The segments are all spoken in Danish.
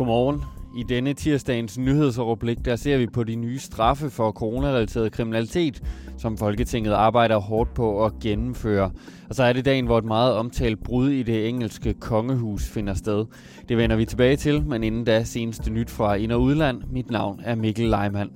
Godmorgen. I denne tirsdagens nyhedsoverblik, der ser vi på de nye straffe for coronarelateret kriminalitet, som Folketinget arbejder hårdt på at gennemføre. Og så er det dagen, hvor et meget omtalt brud i det engelske kongehus finder sted. Det vender vi tilbage til, men inden da seneste nyt fra ind- og udland. Mit navn er Mikkel Leimann.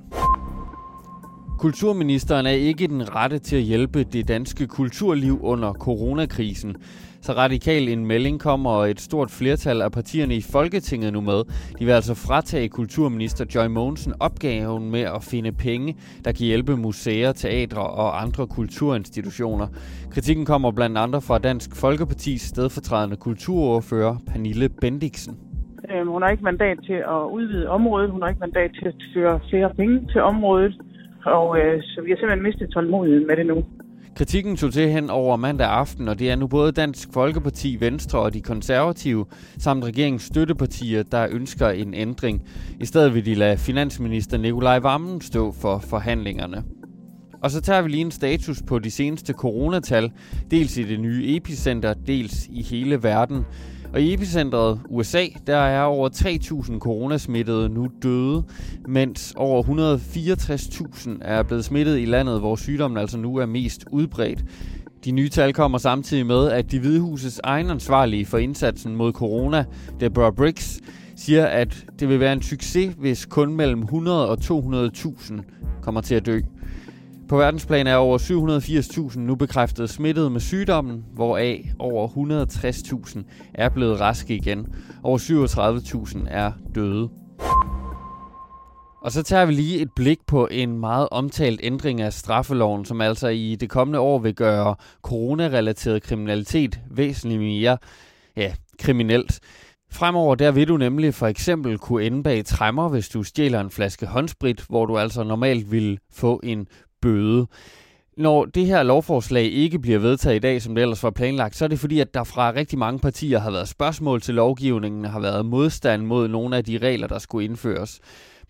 Kulturministeren er ikke den rette til at hjælpe det danske kulturliv under coronakrisen. Så radikal en melding kommer, og et stort flertal af partierne i Folketinget nu med. De vil altså fratage kulturminister Joy Mogensen opgaven med at finde penge, der kan hjælpe museer, teatre og andre kulturinstitutioner. Kritikken kommer blandt andre fra Dansk Folkepartis stedfortrædende kulturordfører Pernille Bendiksen. Øhm, hun har ikke mandat til at udvide området. Hun har ikke mandat til at føre flere penge til området. Og øh, så vi har simpelthen mistet tålmodigheden med det nu. Kritikken tog til hen over mandag aften, og det er nu både Dansk Folkeparti, Venstre og de konservative, samt regeringens støttepartier, der ønsker en ændring. I stedet vil de lade finansminister Nikolaj Vammen stå for forhandlingerne. Og så tager vi lige en status på de seneste coronatal, dels i det nye epicenter, dels i hele verden. Og i epicentret USA, der er over 3.000 coronasmittede nu døde, mens over 164.000 er blevet smittet i landet, hvor sygdommen altså nu er mest udbredt. De nye tal kommer samtidig med, at de Hvidehusets egen ansvarlige for indsatsen mod corona, Deborah Briggs, siger, at det vil være en succes, hvis kun mellem 100 og 200.000 kommer til at dø. På verdensplan er over 780.000 nu bekræftet smittet med sygdommen, hvoraf over 160.000 er blevet raske igen. Over 37.000 er døde. Og så tager vi lige et blik på en meget omtalt ændring af straffeloven, som altså i det kommende år vil gøre coronarelateret kriminalitet væsentligt mere ja, kriminelt. Fremover der vil du nemlig for eksempel kunne ende bag træmmer, hvis du stjæler en flaske håndsprit, hvor du altså normalt vil få en bøde. Når det her lovforslag ikke bliver vedtaget i dag, som det ellers var planlagt, så er det fordi, at der fra rigtig mange partier har været spørgsmål til lovgivningen, har været modstand mod nogle af de regler, der skulle indføres.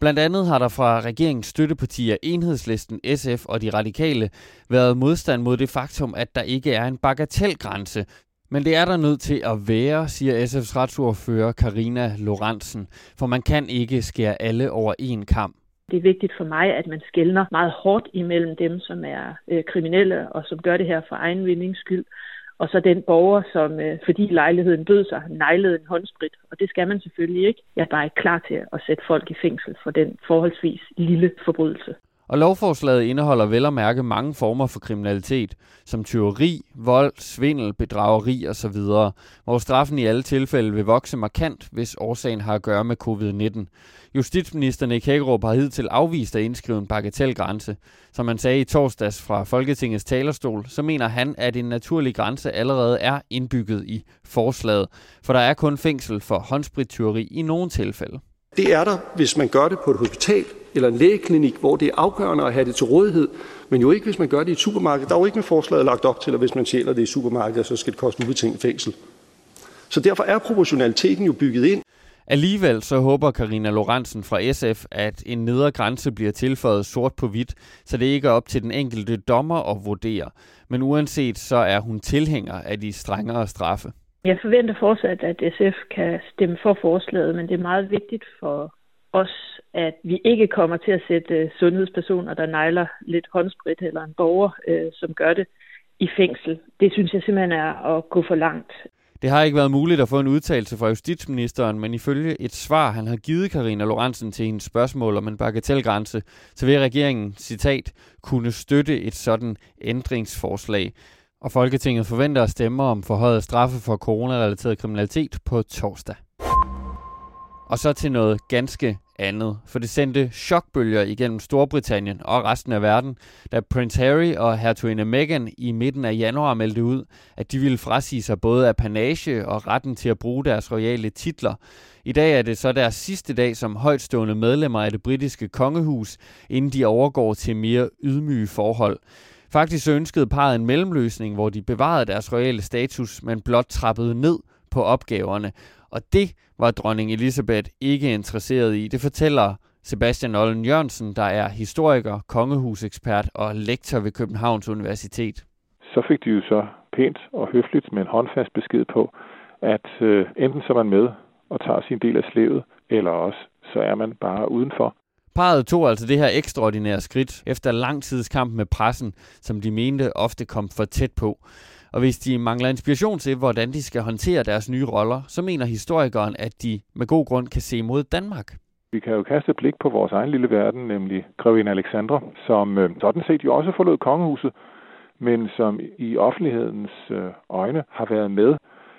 Blandt andet har der fra regeringens støttepartier Enhedslisten, SF og de radikale været modstand mod det faktum, at der ikke er en bagatelgrænse. Men det er der nødt til at være, siger SF's retsordfører Karina Lorentzen, for man kan ikke skære alle over en kamp. Det er vigtigt for mig, at man skældner meget hårdt imellem dem, som er øh, kriminelle og som gør det her for egen vindings skyld, og så den borger, som øh, fordi lejligheden bød sig, nejlede en håndsprit. Og det skal man selvfølgelig ikke. Jeg er bare ikke klar til at sætte folk i fængsel for den forholdsvis lille forbrydelse. Og lovforslaget indeholder vel at mærke mange former for kriminalitet, som tyveri, vold, svindel, bedrageri osv., hvor straffen i alle tilfælde vil vokse markant, hvis årsagen har at gøre med covid-19. Justitsminister Nick Hagerup har hidtil afvist at indskrive en bagatelgrænse. Som man sagde i torsdags fra Folketingets talerstol, så mener han, at en naturlig grænse allerede er indbygget i forslaget, for der er kun fængsel for håndsprittyveri i nogle tilfælde. Det er der, hvis man gør det på et hospital eller en lægeklinik, hvor det er afgørende at have det til rådighed, men jo ikke, hvis man gør det i et supermarked. Der er jo ikke med forslaget lagt op til, at hvis man sjæler det i supermarkedet, så skal det koste ubetinget fængsel. Så derfor er proportionaliteten jo bygget ind. Alligevel så håber Karina Lorentzen fra SF, at en nedre grænse bliver tilføjet sort på hvidt, så det ikke er op til den enkelte dommer at vurdere. Men uanset så er hun tilhænger af de strengere straffe. Jeg forventer fortsat, at SF kan stemme for forslaget, men det er meget vigtigt for os, at vi ikke kommer til at sætte øh, sundhedspersoner, der nejler lidt håndsprit, eller en borger, øh, som gør det, i fængsel. Det synes jeg simpelthen er at gå for langt. Det har ikke været muligt at få en udtalelse fra justitsministeren, men ifølge et svar, han har givet Karina Lorentzen til hendes spørgsmål om en bagatelgrænse, så vil regeringen, citat, kunne støtte et sådan ændringsforslag. Og Folketinget forventer at stemme om forhøjet straffe for coronarelateret kriminalitet på torsdag. Og så til noget ganske andet, for det sendte chokbølger igennem Storbritannien og resten af verden, da Prince Harry og hertuginde Meghan i midten af januar meldte ud, at de ville frasige sig både af panage og retten til at bruge deres royale titler. I dag er det så deres sidste dag som højtstående medlemmer af det britiske kongehus, inden de overgår til mere ydmyge forhold. Faktisk ønskede parret en mellemløsning, hvor de bevarede deres royale status, men blot trappede ned på opgaverne. Og det var dronning Elisabeth ikke interesseret i. Det fortæller Sebastian Ollen Jørgensen, der er historiker, kongehusekspert og lektor ved Københavns Universitet. Så fik de jo så pænt og høfligt med en håndfast besked på, at øh, enten så er man med, og tager sin del af slævet, eller også så er man bare udenfor. Parret tog altså det her ekstraordinære skridt efter lang tids kamp med pressen, som de mente ofte kom for tæt på. Og hvis de mangler inspiration til, hvordan de skal håndtere deres nye roller, så mener historikeren, at de med god grund kan se mod Danmark. Vi kan jo kaste et blik på vores egen lille verden, nemlig Grevinde Alexandra, som øh, sådan set jo også forlod kongehuset, men som i offentlighedens øh, øjne har været med.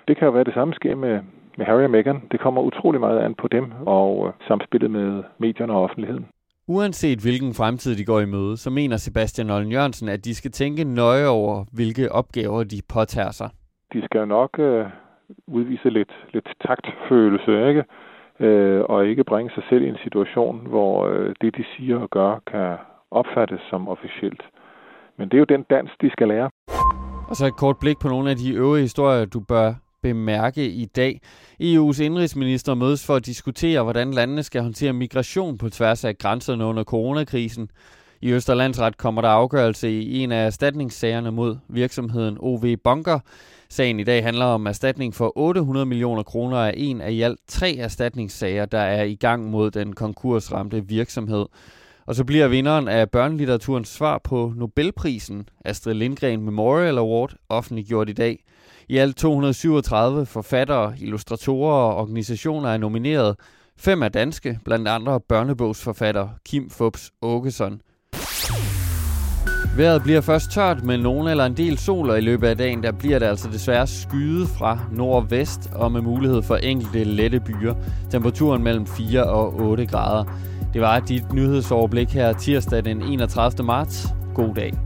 Det kan jo være det samme sker med, med Harry og Meghan. Det kommer utrolig meget an på dem og øh, samspillet med medierne og offentligheden. Uanset hvilken fremtid de går i møde, så mener Sebastian Ollen Jørgensen, at de skal tænke nøje over, hvilke opgaver de påtager sig. De skal jo nok øh, udvise lidt, lidt taktfølelse, ikke? Øh, og ikke bringe sig selv i en situation, hvor øh, det, de siger og gør, kan opfattes som officielt. Men det er jo den dans, de skal lære. Og så et kort blik på nogle af de øvrige historier, du bør bemærke i dag. EU's indrigsminister mødes for at diskutere, hvordan landene skal håndtere migration på tværs af grænserne under coronakrisen. I Østerlandsret kommer der afgørelse i en af erstatningssagerne mod virksomheden OV Bunker. Sagen i dag handler om erstatning for 800 millioner kroner af en af i alt tre erstatningssager, der er i gang mod den konkursramte virksomhed. Og så bliver vinderen af børnelitteraturens svar på Nobelprisen, Astrid Lindgren Memorial Award, offentliggjort i dag. I alt 237 forfattere, illustratorer og organisationer er nomineret. Fem er danske, blandt andre børnebogsforfatter Kim Fubs Åkesson. Vejret bliver først tørt med nogen eller en del sol, og i løbet af dagen der bliver det altså desværre skyde fra nordvest og med mulighed for enkelte lette byer. Temperaturen mellem 4 og 8 grader. Det var dit nyhedsoverblik her tirsdag den 31. marts. God dag.